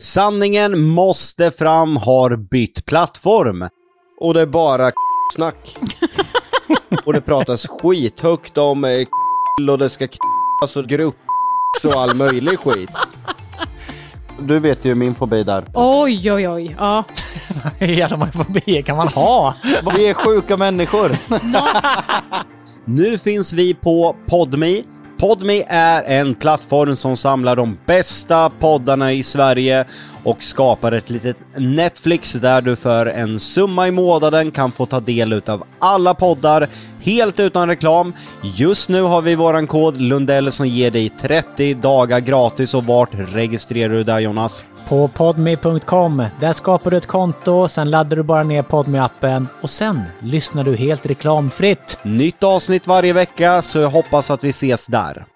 Sanningen måste fram har bytt plattform. Och det är bara snack. och det pratas skithögt om eh, och det ska k***as och grupp och all möjlig skit. Du vet ju min fobi där. Oj, oj, oj. Ja. Hur jävla många fobier kan man ha? Vi är sjuka människor. nu finns vi på Podme. Podme är en plattform som samlar de bästa poddarna i Sverige och skapar ett litet Netflix där du för en summa i månaden kan få ta del utav alla poddar helt utan reklam. Just nu har vi våran kod Lundell som ger dig 30 dagar gratis och vart registrerar du där Jonas? På podme.com. Där skapar du ett konto, sen laddar du bara ner podme appen och sen lyssnar du helt reklamfritt. Nytt avsnitt varje vecka så jag hoppas att vi ses där.